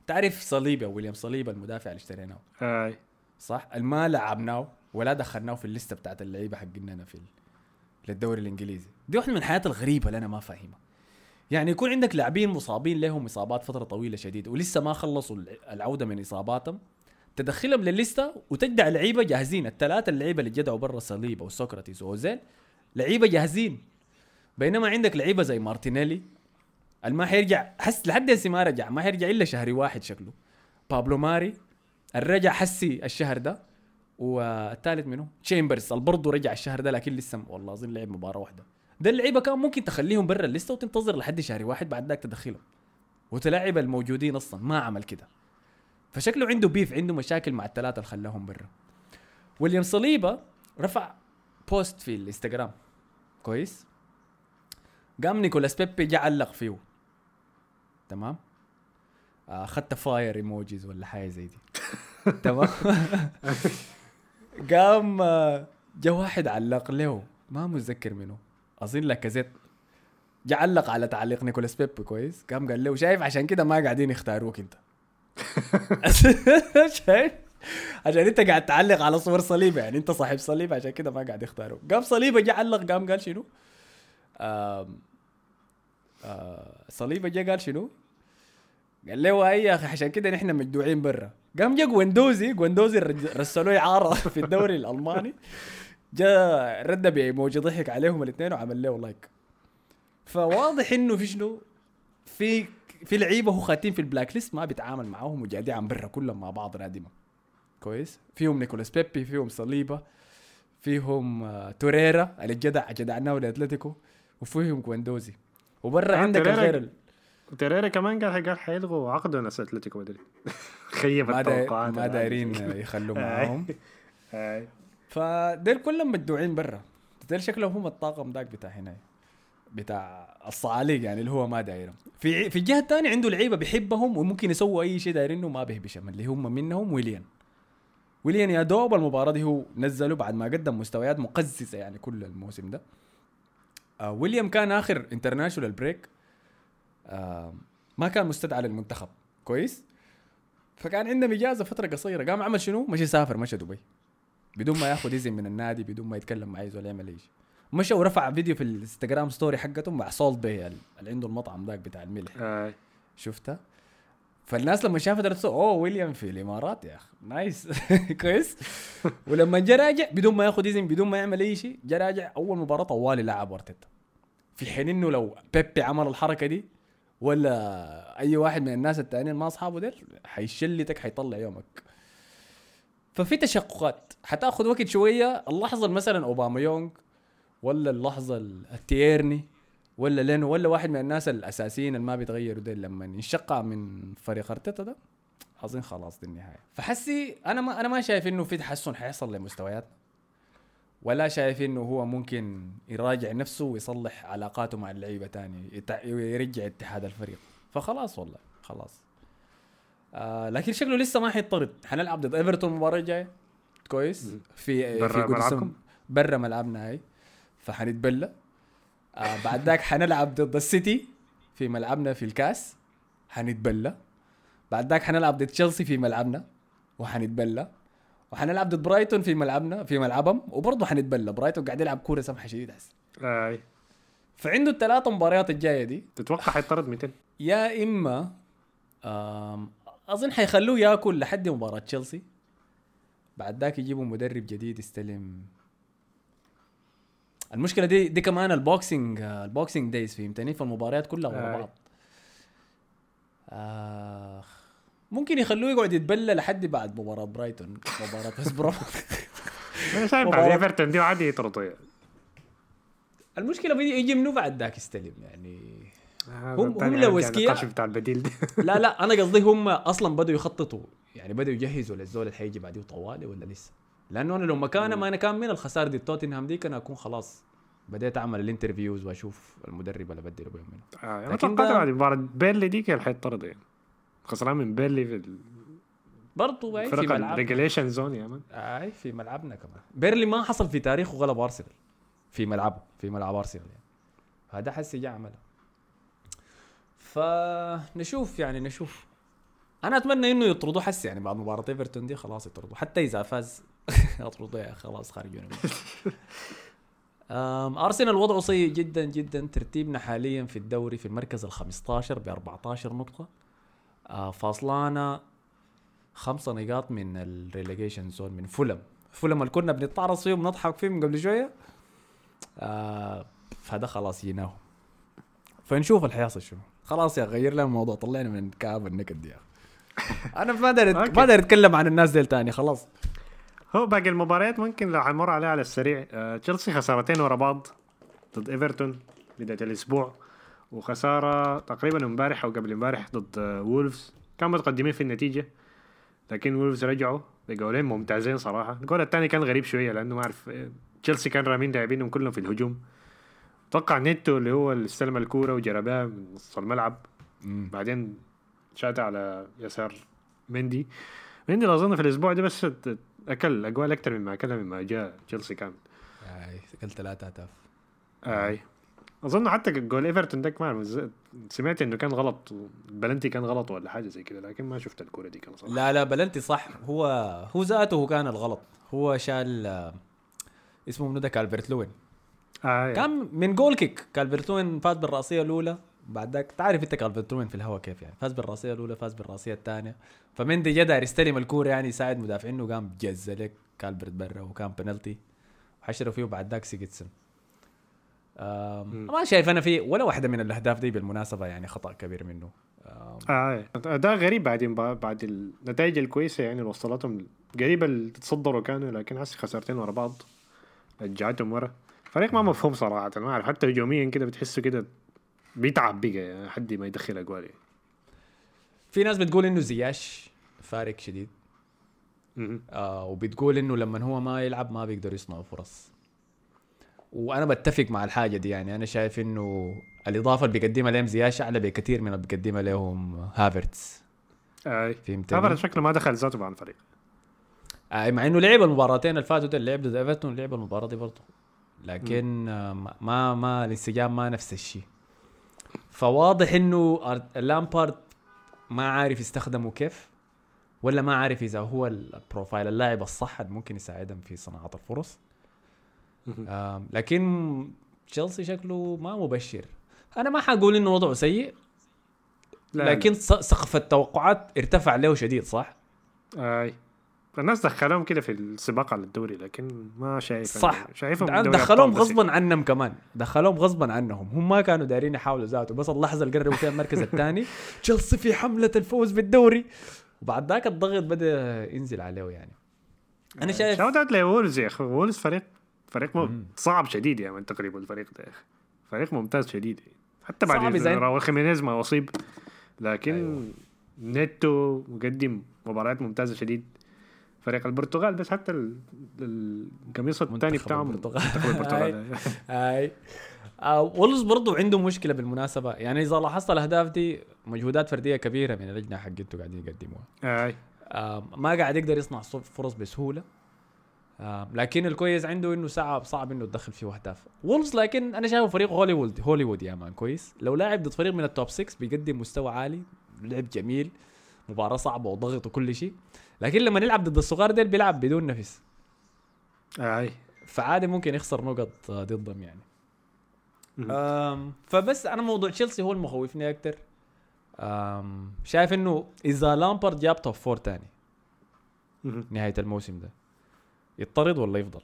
تعرف صليبة ويليام صليبة المدافع اللي اشتريناه؟ هاي. صح؟ الما لعبناه ولا دخلناه في الليستة بتاعت اللعيبة حقنا في للدوري الإنجليزي. دي واحدة من الحياة الغريبة اللي أنا ما فاهمها. يعني يكون عندك لاعبين مصابين لهم إصابات فترة طويلة شديدة ولسه ما خلصوا الع- العودة من إصاباتهم تدخلهم للليستة وتجدع لعيبة جاهزين. الثلاثة اللعيبة اللي جدعوا برا صليبة وسقراطيس وأوزيل لعيبة جاهزين. بينما عندك لعيبة زي مارتينيلي ما حيرجع حس لحد هسه ما رجع ما حيرجع إلا شهري واحد شكله. بابلو ماري الرجع حسي الشهر ده والثالث منه تشامبرز برضه رجع الشهر ده لكن لسه والله اظن لعب مباراة واحدة. ده اللعيبة كان ممكن تخليهم برا الليستة وتنتظر لحد شهر واحد بعد ذاك تدخلهم. وتلاعب الموجودين أصلا ما عمل كده. فشكله عنده beef عنده مشاكل مع الثلاثه اللي خلاهم برا. ويليام صليبة رفع post في الإنستغرام. كويس؟ قام نيكولاس بيبي جا علق فيه. تمام؟ آه، أخذت fire emojis ولا حاجة زي دي. تمام؟ قام آه، جا واحد علق له. ما متذكر منه. أظن لاكازيت جا علق على تعليق نيكولاس بيبي كويس. قام قال له شايف عشان كده ما قاعدين يختاروك أنت. شايف؟ عشان أنت قاعد تعلق على صور صليبة. يعني أنت صاحب صليبة عشان كده ما قاعد يختاروك. قام صليبة جا علق قام قال شنو؟ آم آه صليبة جا قال شنو؟ قال له أي يا أخي عشان كده نحن مجدوعين برا. قام جا جوندوزي جوندوزي رسلوه إعارة في الدوري الألماني. جا رد بايموجي ضحك عليهم الاثنين وعمل له like فواضح إنه في شنو؟ في في لعيبة هو خاتين في ال blacklist ما بيتعامل معاهم وجادين عن برا كلهم مع بعض نادمة. كويس؟ فيهم نيكولاس بيبي فيهم صليبة فيهم آه، توريرا اللي جدع جدعناه لأتلتيكو وفيهم جوندوزي وبرا آه، عندك ال- وتيريرا كمان قال قال حيلغوا عقده ناس أتلتيكو مدريد. خيب التوقعات. ما دايرين يخلوا معاهم. فديل كلهم مجدوعين برا. ديل شكلهم هم الطاقم داك بتاع هنا بتاع الصعاليق يعني اللي هو ما دايرهم. في في الجهة الثانية عنده لعيبة بيحبهم وممكن يسووا أي شيء دايرينه وما بيهبشهم اللي هم منهم ويليان. ويليان يا دوب المباراة دي هو نزله بعد ما قدم مستويات مقززة يعني كل الموسم ده. آه ويليام كان آخر international break آه ما كان مستدعى للمنتخب. كويس؟ فكان عندهم اجازه فتره قصيرة. قام عمل شنو؟ مشي سافر مشى دبي. بدون ما ياخذ إذن من النادي بدون ما يتكلم مع زول يعمل أي شيء. مشى ورفع فيديو في الإنستغرام story حقته مع Salt Bae اللي عنده المطعم ذاك بتاع الملح. هاي شفتها فالناس لما شافت قالت أوه ويليام في الإمارات يا أخي nice كويس. ولما جا راجع بدون ما ياخذ إذن بدون ما يعمل أي شيء جا راجع أول مباراة طوالي لعب وأرتيتا في حين إنه لو Pépé عمل الحركة دي ولا أي واحد من الناس التانيين ما أصحابه ديل حيشلتك حيطلع يومك. ففي تشققات. حتأخذ وقت شوية. اللحظة مثلا أوباما يونغ ولا اللحظة التيرني ولا لينو ولا واحد من الناس الأساسيين اللي ما بيتغيروا ديل. لما ينشقع من فريق أرتيتا ده اظن خلاص دي النهاية. فحسي أنا ما أنا ما شايف إنه في تحسن حيحصل لمستوياتنا ولا شايف إنه هو ممكن يراجع نفسه ويصلح علاقاته مع اللعيبة تاني يتع- يرجع اتحاد الفريق. فخلاص والله خلاص. آه لكن شكله لسه ما حيطرد. حنلعب ضد إيفرتون المباراة الجاية. كويس. في برا في. ملعبكم؟ برا ملعبنا هاي. فحنتبلى. آه بعد ذاك حنلعب ضد السيتي في ملعبنا في الكاس. حنتبلى. بعد ذاك حنلعب ضد تشيلسي في ملعبنا. وحنتبلى. وحنلعب ضد برايتون في ملعبنا في ملعبهم. وبرضه حنتبلى. برايتون قاعد يلعب كورة سمحة شديد هسه أي. فعنده الثلاث مباريات الجاية دي. تتوقع حيطرد 200 يا إما أظن حيخلوه ياكل لحد مباراة تشيلسي. بعد ذاك يجيبوا مدرب جديد يستلم. المشكلة دي دي كمان ال boxing آه، ال boxing days فهمتني؟ فالمباريات كلها ورا آي. بعض. آخ. ممكن يخلوه يقعد يتبلى لحد بعد مباراة برايتون. مباراة ويست بروم. أنا شايف بعد إيفرتون دي عادي يطردوا يعني. المشكلة يجي منو بعد ذاك يستلم يعني؟ هم- هم لو النقاش بتاع البديل دي لا لا أنا قصدي هم أصلا بدوا يخططوا. يعني بدوا يجهزوا للزول اللي حيجي بعديه طوالي ولا لسه؟ لأنه أنا لو مكانه ما أنا كان من الخسارة دي توتنهام دي كان أكون خلاص بديت أعمل ال interviews وأشوف المدرب اللي بدي بهم منه. آه، أنا توقعت ده- بعد مباراة بيرلي دي كان حيطرد يعني. خسران من بيرلي في برضه في الفرق ملعب ال relegation zone يا man. أي في ملعبنا كمان. بيرلي ما حصل في تاريخه غلب أرسنال. في ملعبه في ملعب أرسنال يعني. هذا حسي جا عمله فنشوف يعني نشوف. أنا أتمنى إنه يطردوه حسي يعني بعد مباراة إيفرتون دي خلاص يطردوه حتى إذا فاز يطردوه يا أخي، خلاص خارجين أم، أرسنال وضعه سيء جدا جدا. ترتيبنا حاليا في الدوري في المركز ال 15 ب 14 نقطة. آه، فاصلانا خمسة نقاط من ال relegation zone من فولم. فولم اللي كنا بنتعرض فيهم نضحك فيهم قبل شوية. آه فده خلاص جيناهم فنشوف حيحصل شنو. خلاص يا غير لنا الموضوع طلعنا من كعب النكد يا. أنا ما أوكي. ما أقدر أتكلم عن الناس ديل تاني خلاص. هو باقي المباريات ممكن لو حنمر عليها على السريع. آه، تشيلسي خسارتين ورا بعض ضد إيفرتون بداية الأسبوع وخسارة تقريبا امبارح أو قبل امبارح ضد آه، وولفز. كانوا متقدمين في النتيجة لكن وولفز رجعوا بجولين ممتازين صراحة. الجول الثاني كان غريب شوية لأنه ما أعرف آه، تشيلسي كان رامين لاعبينهم كلهم في الهجوم. أتوقع نيتو اللي هو اللي استلم الكورة وجرى بها من نص الملعب. بعدين شات على يسار مندي. مندي أظن في الأسبوع ده بس أكل أجوال أكثر مما أكلها مما جاء تشيلسي كامل آي قلت ثلاثة أهداف. آي. أظن حتى جول إيفرتون ده كمان ز- سمعت إنه كان غلط البلنتي كان غلط ولا حاجة زي كده لكن ما شفت الكورة دي كان صراحة. لا لا بلنتي صح. هو هو ذاته كان الغلط. هو شال آه، اسمه منو ده؟ كالبرت لوين. آه كان من goal kick كالبرت لوين فاز بالرأسية الأولى. بعد ذاك تعرف أنت كالبرت لوين في الهواء كيف يعني. فاز بالرأسية الأولى فاز بالرأسية الثانية. فمندي جا داير يستلم الكورة يعني يساعد مدافعينه قام جز لك كالبرت برا وكان بنالتي وحشروا فيه بعد ذاك سيجتسون آم، ما شايف أنا في ولا واحدة من الأهداف دي بالمناسبة يعني خطأ كبير منه. آه ده غريب بعدين بعد النتائج الكويسة يعني اللي وصلتهم. قريب اللي تصدروا كانوا لكن هسه خسارتين ورا بعض. رجعتهم ورا. فريق ما مفهوم صراحة ما أعرف حتى هجوميا كده بتحسه كده بيتعب بقى يعني حد ما يدخل أجوال يعني. في ناس بتقول إنه زياش فارق شديد. آه وبتقول إنه لما هو ما يلعب ما بيقدر يصنع فرص وأنا بتفق مع الحاجة دي يعني أنا شايف إنه الإضافة اللي بيقدمها لهم زياش أعلى بكثير من اللي بيقدمها لهم هافرتس أي فهمتني؟ هافرتز شكله ما دخل ذاته مع الفريق آه مع إنه لعب المباراتين اللي فاتوا ده لعب ضد إيفرتون لعب المباراة دي برضه لكن ما- ما الانسجام ما نفس الشيء. فواضح إنه لامبارد ما عارف يستخدمه كيف ولا ما عارف إذا هو البروفايل اللاعب الصح اللي ممكن يساعدهم في صناعة الفرص. لكن تشيلسي شكله ما مبشر. أنا ما حقول إنه وضعه سيء لكن سقف التوقعات ارتفع له شديد صح؟ أي. الناس دخلوهم كده في السباق على الدوري لكن ما شايف صح. شايفهم دخلوهم غصبا عنهم كمان. دخلوهم غصبا عنهم. هم ما كانوا دايرين يحاولوا ذاته بس اللحظه اللي قربوا فيها المركز الثاني. تشيلسي في حملة الفوز بالدوري. وبعد ذاك الضغط بدأ ينزل عليه يعني. أنا شايف shout out لوولفز يا أخي. وولفز فريق فريق مم. صعب شديد من تقريبا الفريق ده يا أخي. فريق ممتاز شديد. حتى بعد راول خيمينيز ما أصيب. لكن أيوة. نيتو مقدم مباريات ممتازة شديد. فريق البرتغال بس حتى ال- ال- القميص الثاني بتاعهم البرتغال. منتخب البرتغال. هاي. آه وولفز برضو عنده مشكلة بالمناسبة. يعني إذا لاحظت الأهداف دي مجهودات فردية كبيرة من الأجنحة حقته قاعدين يقدموها. اي آه ما قاعد يقدر يصنع فرص بسهولة. آه لكن الكويس عنده إنه صعب صعب إنه تدخل فيه أهداف. وولفز لكن أنا شايفه فريق هوليوود هوليوود يا man كويس. لو لاعب ضد فريق من ال top 6 بيقدم مستوى عالي لعب جميل مباراة صعبة وضغط وكل شيء. لكن لما نلعب ضد الصغار ديل بيلعب بدون نفس. أي. فعادي ممكن يخسر نقط ضدهم يعني. أم فبس أنا موضوع تشيلسي هو المخوفني أكتر. أم شايف إنه إذا لامبارد جاب top four تاني مم. نهاية الموسم ده يطرد ولا يفضل؟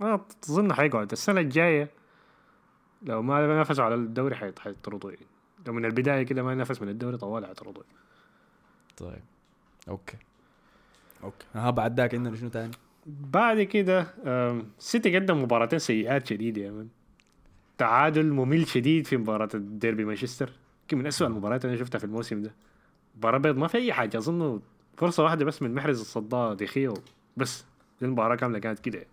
ما تظن حيقعد. السنة الجاية لو ما نافسوا على الدوري حيط- حيطردوا يعني. لو من البداية كده ما نفس من الدوري طوال حيطردوا طيب. أوكي. أوكي. ها بعد ذاك عندنا شنو تاني؟ بعد كده سيتي قدم مباراتين سيئات شديدة يا من تعادل ممل شديد في مباراة الديربي مانشستر. يمكن من أسوأ المباريات اللي أنا شفتها في الموسم ده. مباراة بيض ما في أي حاجة أظن فرصة واحدة بس من محرز الصدها دي خيا بس. المباراة كاملة كانت كده.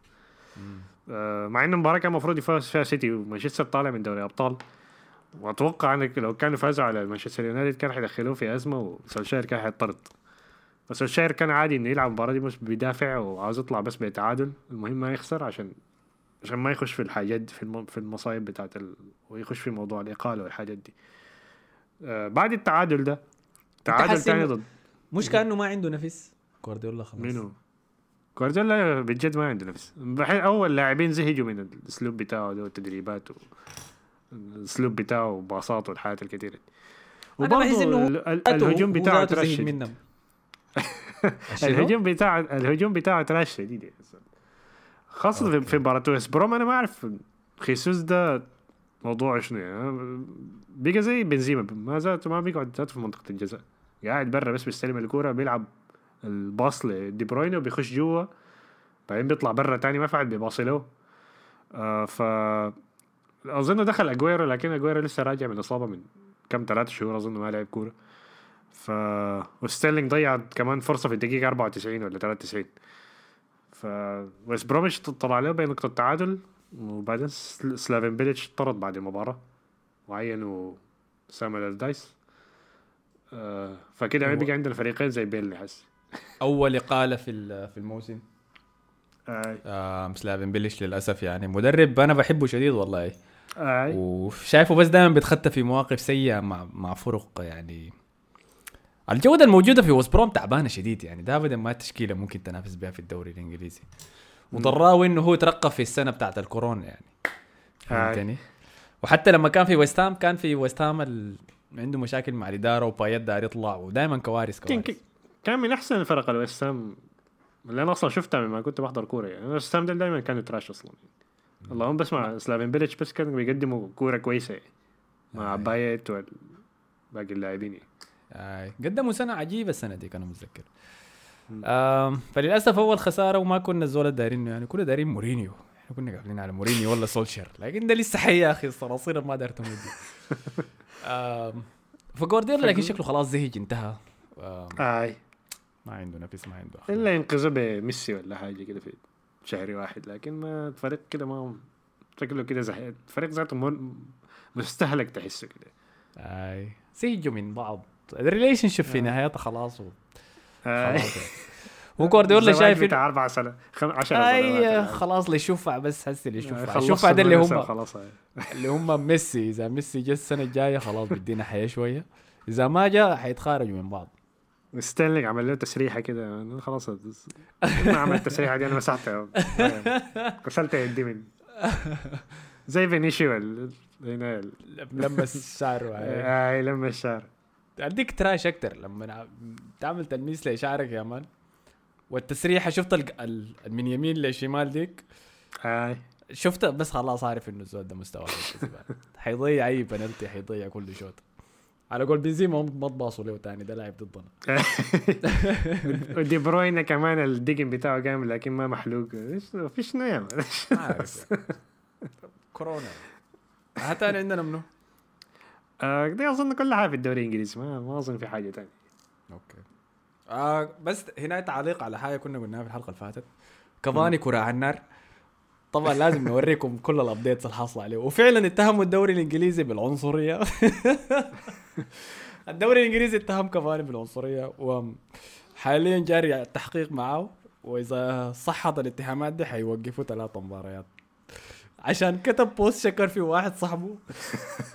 آه، مع إن المباراة كان المفروض يفوز فيها سيتي ومانشستر طالع من دوري أبطال. وأتوقع إنك لو كانوا فازوا على مانشستر يونايتد كان حيدخلوه في أزمة وسولشاير كان حيطرد. بس سولشاير كان عادي إنه يلعب المباراه دي مش بيدافع وعاوز يطلع بس بتعادل. المهم ما يخسر عشان عشان ما يخش في الحاجات في الم... في المصايب بتاعت ال... ويخش في موضوع الاقاله والحاجات دي. آه بعد التعادل ده تعادل تاني ضد مش كأنه ما عنده نفس؟ جوارديولا خلاص. منو؟ جوارديولا بجد ما عنده نفس. بحيث أول لاعبين زهجوا من الأسلوب بتاعه ده والتدريبات و... الأسلوب بتاعه وباصاته والحاجات الكثيره دي. أنا بحس وبرضه الهجوم بتاعه ترشد. منهم؟ الهجوم بتاع الهجوم بتاعه تراش شديد. خاصة في- في مباراة ويست بروم. أنا ما أعرف خيسوس ده موضوع شنو يعني. بقى زي بنزيما. ما ذاته ما بيقعد ذاته في منطقة الجزاء. قاعد برا بس بيستلم الكورة بيلعب الباص لدي بروين وبيخش جوا. بعدين بيطلع برا تاني ما فعل بيباصي له آه ف أظن دخل أجويرو لكن أجويرو لسه راجع من إصابة من كم ثلاثة شهور أظن ما لعب كورة. ف وستيرلينج ضيع كمان فرصة في الدقيقة 94 ولا 93 ف ويست بروميتش طلع له بنقطه تعادل وبعدين سل- سلافين بيليتش طرد بعد المباراة وعينوا سام ألاردايس آه فكده هو- بقى عندنا فريقين زي بيلي حس أول إقالة في في الموسم. آه آه سلافين بيليش للأسف يعني مدرب أنا بحبه شديد والله. آه وشايفه بس دائما بيتخطى في مواقف سيئة مع مع فرق يعني الجودة الموجودة في وست بروم تعبانة شديد يعني ده ابدا ما تشكيله ممكن تنافس بها في الدوري الإنجليزي وضراوي إنه هو ترقى في السنة بتاعت الكورونا يعني فهمتني وحتى لما كان في ويست هام كان في ويست هام ال... عنده مشاكل مع الإدارة وبايت دار يطلع ودائما كوارث كوارث كان من أحسن الفرق الويست هام اللي أنا أصلا شفتها لما كنت بحضر كورة يعني الويست هام دايما كانوا trash أصلا اللهم بس مع سلافين بيليتش بس كانوا بيقدموا كورة كويسة يعني. مع آه. بايت وباقي اللاعبين يعني. آه. قدموا سنة عجيبة السنة دي كانوا متذكر. فللأسف أول خسارة وما كنا الزول دايرينه يعني كنا دايرين مورينيو. إحنا كنا قافلين على مورينيو ولا سولشر لكن ده لسه حي يا أخي الصراصير ما دارت آم، فجوارديولا لكن شكله خلاص زهج انتهى. آي. ما عنده نفس ما عنده. إلا ينقذوا بميسي ولا حاجة كده في شهر واحد. لكن ما الفريق كده ما شكله كده زهق. الفريق ذاته مستهلك تحسه كده. آي. زهجوا من بعض. ال relationship في آه. نهايتها خلاص و- آي. خلاص يعني. وجوارديولا شايف بتاع أربع سنة خم... 10 اي خلاص اللي يشوفها بس حس اللي يشوفها. خلص يشوفها ده اللي هم خلاص آي. اللي هم ميسي. إذا ميسي جه السنة الجاية خلاص بدينا حياة شوية. إذا ما جاء حيتخارجوا من بعض. ستيرلينج عمل له تسريحة كده. خلاص ما عمل التسريحة دي أنا مسحتها. غسلت يدي من زي فينيسيو ال- هنا ال- ملمس شعره اي لما الشعر. أديك تراش أكتر لما تعمل تلميس لشعرك يا مان. والتسريحة شفت ال- من يمين لشمال ديك؟ اي شفت بس خلاص عارف إنه الزول ده مستوى حيضيع أي بنالتي حيضيع كل شوط. على قول بنزيما ما تباصوا له تاني ده لاعب ضدنا. ودي بروين كمان الدقن بتاعه جامد لكن ما محلوق. إيش في شنو يا كورونا. حتى عندنا منه آه، دي أظن كل حاجة في الدوري الإنجليزي ما ما أظن في حاجة ثانية أوكي. آه بس هنا تعليق على حاجة كنا قلناها في الحلقة اللي فاتت. كفاني كرة على النار طبعا لازم نوريكم كل ال updates الحاصله عليه. وفعلا اتهموا الدوري الإنجليزي بالعنصرية. الدوري الإنجليزي اتهم كفاني بالعنصرية وحاليا جاري التحقيق معه وإذا صحت الاتهامات دي حيوقفوا ثلاثة مباريات. عشان كتب post شكر في واحد صاحبه.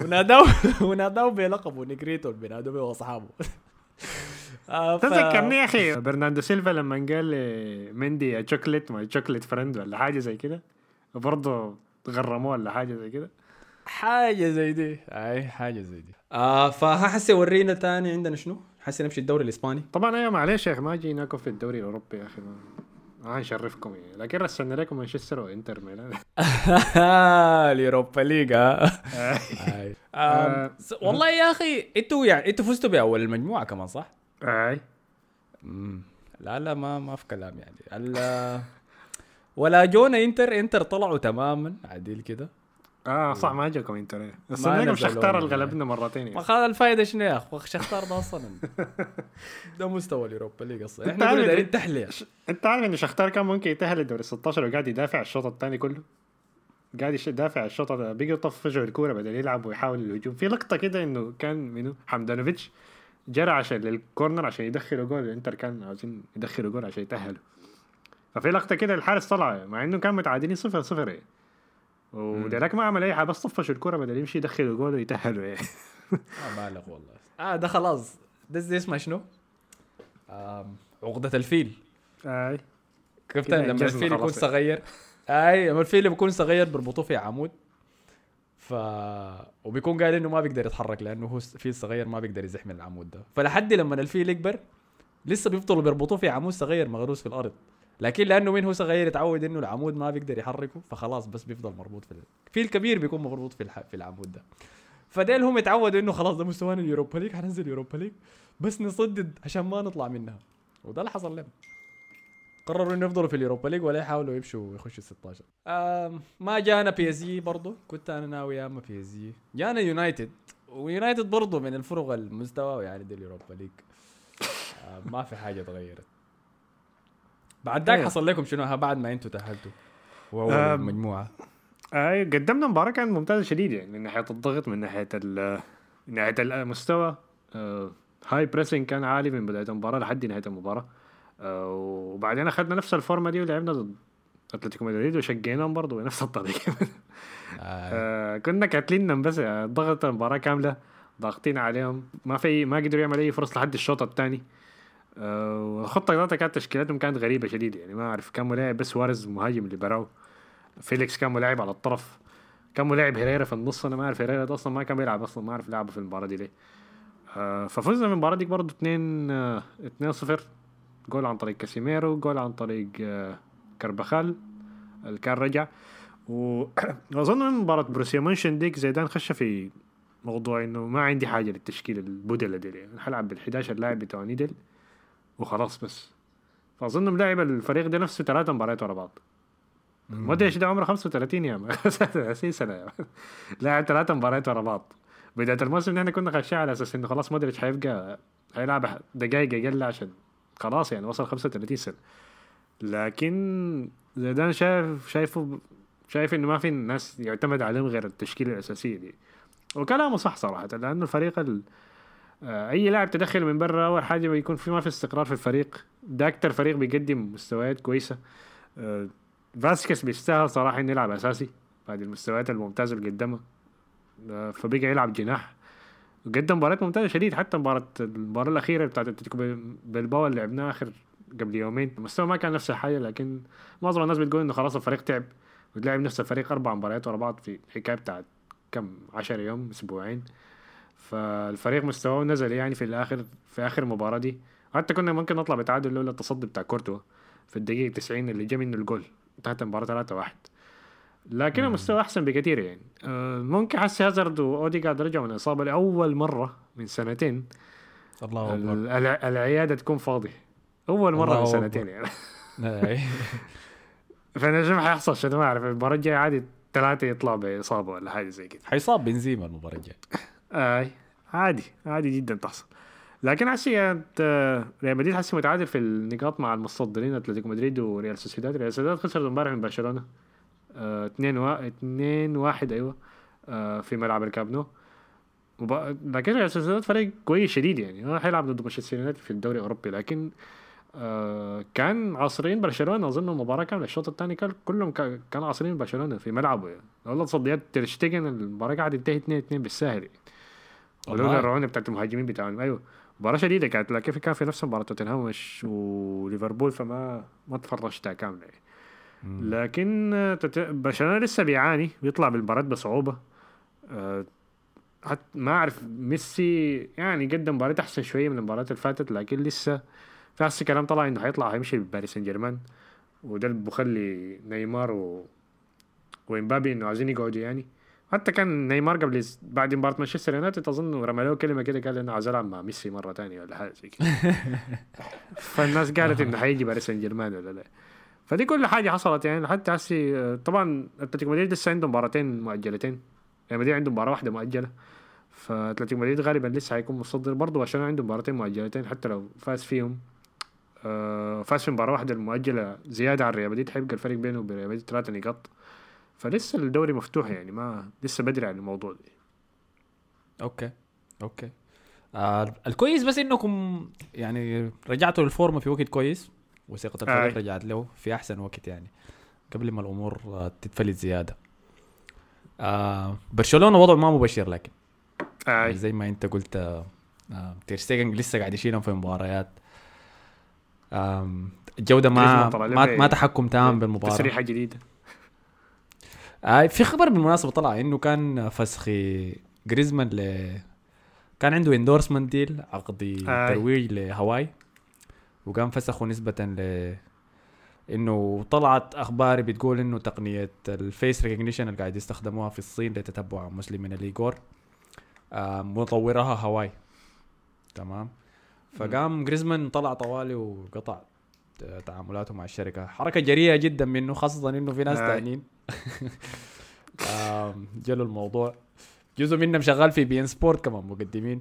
وناداه وناداه بلقبه negrito بينادوا به واصحابه ف- تذكرني يا أخي برناردو سيلفا لما قال مندي تشوكلت ما chocolate friend ولا حاجة زي كده. وبرضه غرموه ولا حاجة زي كده. حاجة زي دي. أي حاجة زي دي. آه فحسي ورينا تاني عندنا شنو؟ حسي نمشي الدوري الإسباني. طبعا أيوه معلش يا أخي ما جيناكم في الدوري الأوروبي يا أخي ما ما نشرفكم يعني لكن رسلنا لكم مانشستر وانتر ميلان ال Europa League والله يا أخي أنتوا يعني أنتوا فزتوا باول المجموعه كمان صح؟ اي. لا لا ما ما في كلام يعني ولا جونا انتر انتر طلعوا تماما عديل كده آه صح ما جاكم انتر إيه. بس نزلوا شختار ولا- الغلبنا مرتين ما يعني. خذ الفائده شنو يا اخ شختار ده أصلا. ده مستوى ال Europa League أصلا إحنا كنا دايرين تحلية. أنت عارف إن شختار كان ممكن يتأهل لدوري 16 وقاعد يدافع الشوط الثاني كله؟ قاعد يدافع الشوط بيجي يطفشوا الكورة بدل يلعب ويحاول الهجوم. في لقطة كده إنه كان منو؟ هاندانوفيتش جرى عشان لل corner عشان يدخلوا جول. الإنتر كان عاوزين يدخلوا جول عشان يتأهلوا. ففي لقطة كده الحارس طلع مع إنه كان متعادلين صفر صفر يعني. وديلاك ما عمل أي حاجة بس طفشوا الكوره بدل يمشي يدخلوا جول ويتاهلوا يعني. ما بالغ والله. آه ده خلاص. ده زي اسمه شنو؟ عقدة الفيل. أي. شفت لما الفيل يكون. صغير؟ أي لما الفيل بيكون صغير بيربطوه في عمود. ف وبيكون قال إنه ما بيقدر يتحرك لأنه هو فيل صغير ما بيقدر يزحم العمود ده. فلحد لما الفيل يكبر لسه بيفضلوا بيربطوه في عمود صغير مغروس في الأرض. لكن لأنه من هو صغير يتعود إنه العمود ما بيقدر يحركه فخلاص بس بيفضل مربوط في ال- الفيل كبير بيكون مربوط في الح... في العمود ده. فديل هم اتعودوا إنه خلاص ده مستوانا ال Europa League حننزل Europa League بس نصدد عشان ما نطلع منها. وده اللي حصل لهم قرروا إنه يفضلوا في ال Europa League ولا يحاولوا يمشوا ويخشوا 16 آم ما جانا PSG برضه كنت أنا ناوي يا أما PSG جانا يونايتد ويونايتد برضه من الفرق المستوى يعني دي ال Europa League. آه ما في حاجة تغيرت. بعد ذاك أيوة. حصل لكم شنو؟ ها بعد ما أنتم تأهلتوا. وهو آم، المجموعه أي قدمنا مباراة كانت ممتازة شديد يعني من ناحية الضغط من ناحية ال من ناحية المستوى آه، high pressing كان عالي من بداية المباراة لحد نهاية المباراة. آه، وبعدين أخذنا نفس الفورمة دي ولعبنا ضد أتلتيكو مدريد وشقيناهم برضه بنفس الطريقة. آه. آه، كنا كاتلينهم بس آه، ضغط المباراة كاملة ضاغطين عليهم ما في ما قدروا يعملوا أي فرص لحد الشوط الثاني. والخطة ذاتها كانت تشكيلتهم كانت غريبة شديد يعني ما أعرف كان ملاعب بس سوارز مهاجم اللي براو فيليكس كان ملاعب على الطرف. كان ملاعب هيريرا في النص أنا ما أعرف هيريرا ده أصلا ما كان بيلعب أصلا ما أعرف لعبه في المباراة دي ليه. آه، ففزنا من المباراة دي برضه 2 آه، 2-0 جول عن طريق كاسيميرو جول عن طريق آه، كربخال اللي كان رجع. وأظن من مباراة بروسيا منشن ديك زيدان خش في موضوع إنه ما عندي حاجة للتشكيل البودلة دي يعني حلعب بال 11 لاعب بتوع نيدل وخلاص بس. فأظن ملاعب الفريق ده نفسه ثلاثة مباريات ورا بعض. مودريتش ده عمره 35 يا مان 30 سنة يا مان. لاعب ثلاثة مباريات ورا بعض. بداية الموسم إحنا كنا خاشين على أساس انه خلاص مودريتش حيبقى هيلعب دقائق أقل عشان خلاص يعني وصل 35 سنة. لكن زيدان شايف شايفه شايف انه ما في ناس يعتمد عليهم غير التشكيلة الأساسية دي. وكلامه صح صراحة لأنه الفريق ال... أي لاعب تدخل من برا أول حاجة بيكون في ما في استقرار في الفريق. ده أكتر فريق بيقدم مستويات كويسة. آه، فاسكيز بيستاهل صراحة إنه يلعب أساسي. بعد المستويات الممتازة اللي قدمها. آه، فبقى يلعب جناح. وقدم مباريات ممتازة شديد. حتى مباراة المباراة الأخيرة بتاعت أتلتيكو بال- بالباو اللي لعبناها آخر قبل يومين. المستوى ما كان نفس الحاجة لكن معظم الناس بتقول إنه خلاص الفريق تعب. وتلعب نفس الفريق أربع مباريات ورا بعض في حكايه بتاعت كم؟ 10 يوم أسبوعين. فالفريق مستواه نزل يعني في الآخر في آخر مباراه دي. حتى كنا ممكن نطلع بتعادل لولا التصدي بتاع كورتوا في الدقيقة 90 اللي جا منه الجول انتهت المباراه 3 1 لكن المستوى أحسن بكثير يعني. آه، ممكن حسي هازارد وأوديجارد رجعوا من اصابه لأول مرة من سنتين. الله أكبر. ال- الع- العيادة تكون فاضية. أول مرة من سنتين يعني. فأنا شوف حيحصل شنو ما أعرف. المباراة الجاية عادي ثلاثة يطلعوا بإصابة ولا حاجة زي كده. حيصاب بنزيما المباراة الجاية. اي عادي عادي جدا تحصل. لكن حسي آه، ريال مدريد حسي متعادل في النقاط مع المتصدرين أتلتيكو مدريد وريال سوسيداد. ريال سوسيداد خسرت امبارح من برشلونة. 2 و... 2 1 أيوه آه، في ملعب الكامب نو. لكن ريال سوسيداد فريق كويس شديد يعني. هو حيلعب ضد مانشستر يونايتد في الدوري الأوروبي لكن آه كان عاصرين برشلونة أظن المباراه كاملة. الشوط الثاني كان كلهم كا- كانوا عاصرين برشلونة في ملعبه يعني. والله تصديات ترشتيجن المباراة قاعدة تنتهي 2 2 بالساهل يعني. ولولا. الرعونه بتاعت المهاجمين بتاعهم. أيوه. مباراة شديدة كانت لكن كان في نفس مباراة توتنهام وليفربول فما ما تفرجتها كاملة. يعني. لكن تت- برشلونة لسه بيعاني بيطلع بالمباراة بصعوبة. آه، حتى ما أعرف ميسي يعني قدم مباراة أحسن شوية من المباريات اللي فاتت لكن لسه في هسه كلام طلع إنه حيطلع هيمشي بباريس سان جيرمان. وده اللي بخلي نيمار و... وإمبابي إنه عايزين يقعدوا يعني. حتى كان نيمار قبل بعد مباراة مانشستر يونايتد أظن رمى له كلمة كده قال إنه عايز العب مع ميسي مرة ثانية ولا حاجة زي كده. فالناس قالت إنه حيجي باريس سان جيرمان ولا لا. فدي كل حاجة حصلت يعني لحتى هسي آه، طبعا أتلتيكو مدريد لسه عنده مباراتين مؤجلتين. يعني مدريد عنده مباراة واحدة مؤجلة. فأتلتيكو مدريد غالبا لسه حيكون متصدر برضه عشان عنده مباراتين مؤجلتين حتى لو فاز فيهم آه، فاز في مباراة واحدة المؤجلة زيادة عن ريال مدريد حيبقى الفرق بينه وبين ريال مدريد ثلاثة نقاط. فلسه الدوري مفتوح يعني ما لسه بدري عن الموضوع ده. okay okay. آه الكويس بس إنكم يعني رجعتوا للفورمة في وقت كويس وثقة الفريق آي. رجعت له في أحسن وقت يعني قبل ما الأمور آه تتفلت زيادة. آه برشلونة وضعه ما مبشر لكن يعني آي. زي ما أنت قلت آه آه تيرستيجن لسه قاعد يشيلهم في مباريات. آم، الجودة ما ما, ما تحكم تام بالمباراة. تسريحة جديدة. آه في خبر بالمناسبة طلع إنه كان فسخ جريزمان ل كان عنده endorsement ديل عقد. ترويج لهواي وكان فسخه نسبة ل إنه طلعت أخبار بتقول إنه تقنية ال face recognition اللي قاعد يستخدموها في الصين لتتبع مسلمين الايجور آه مطورها هواي تمام؟ فقام جريزمان طلع طوالي وقطع تعاملاته مع الشركة. حركة جريئة جدا منه خاصة إنه في ناس آي. تانيين. آم، جلوا الموضوع. جزء منهم شغال في beIN Sport كمان مقدمين.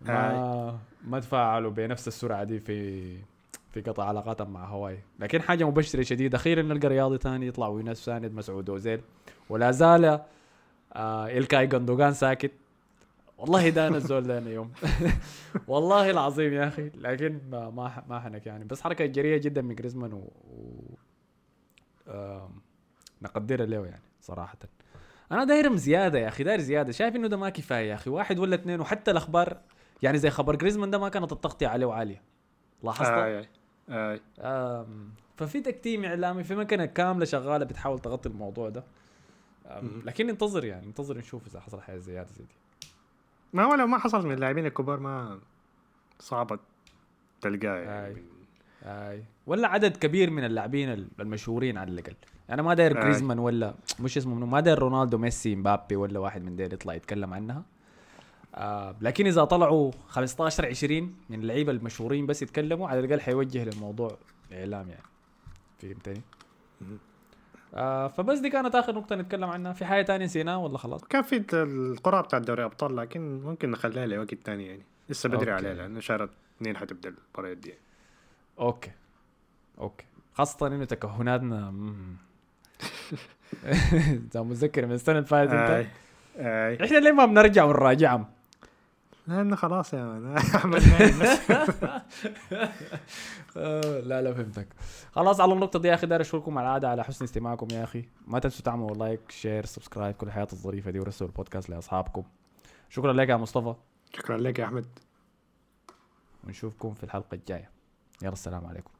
ما ما تفاعلوا بنفس السرعة دي في في قطع علاقاتهم مع هواي. لكن حاجة مبشرة شديدة أخيرا نلقى رياضي ثاني يطلع وينافس ساند مسعود أوزيل. ولا زال آه إلكاي جندوجان ساكت. والله ده أنا الزول ده أنا يوم والله العظيم يا أخي لكن ما ما ما حنك يعني بس حركة جريئة جدا من جريزمان و, و... آم، نقدرها له يعني صراحة أنا دايرم زيادة يا أخي داير زيادة شايف إنه ده ما كفاية يا أخي واحد ولا اثنين وحتى الأخبار يعني زي خبر جريزمان ده ما كانت التغطية عليه عاليه لاحظت آي. آي. آي. آم، ففي تكتيم إعلامي في مكنة كاملة شغالة بتحاول تغطي الموضوع ده. لكن انتظر يعني انتظر نشوف إذا حصل حاجة زيادة زي دي ما هو لو ما حصل من اللاعبين الكبار ما صعبة تلقاه يعني آي. اي ولا عدد كبير من اللاعبين ال- المشهورين على الأقل أنا ما داير آي. جريزمان ولا مش اسمه منه ما داير رونالدو ميسي مبابي ولا واحد من ديل يطلع يتكلم عنها آه لكن إذا طلعوا 15 20 من اللعيبة المشهورين بس يتكلموا على الأقل حيوجه للموضوع إعلام يعني فهمتني؟ آه فبس دي كانت آخر نقطة نتكلم عنها في حاجة تانية نسيناها ولا خلاص؟ كان في القرعة بتاعت دوري أبطال لكن ممكن نخليها لوقت تاني يعني لسه بدري. عليها لأنه شهر اثنين حتبدأ المباريات دي okay okay خاصة إنه تكهناتنا. انت متذكر من السنة اللي فاتت أنت. إحنا ليه ما بنرجع ونراجعهم؟ لأنه خلاص يا man. بس؟ آه، لا لا فهمتك. خلاص على النقطة دي يا أخي داير أشكركم على العادة على حسن استماعكم يا أخي. ما تنسوا تعملوا like share subscribe كل الحاجات الظريفة دي ورسلوا البودكاست لأصحابكم. شكرا لك يا مصطفى. شكرا لك يا أحمد. ونشوفكم في الحلقة الجاية. يلا السلام عليكم.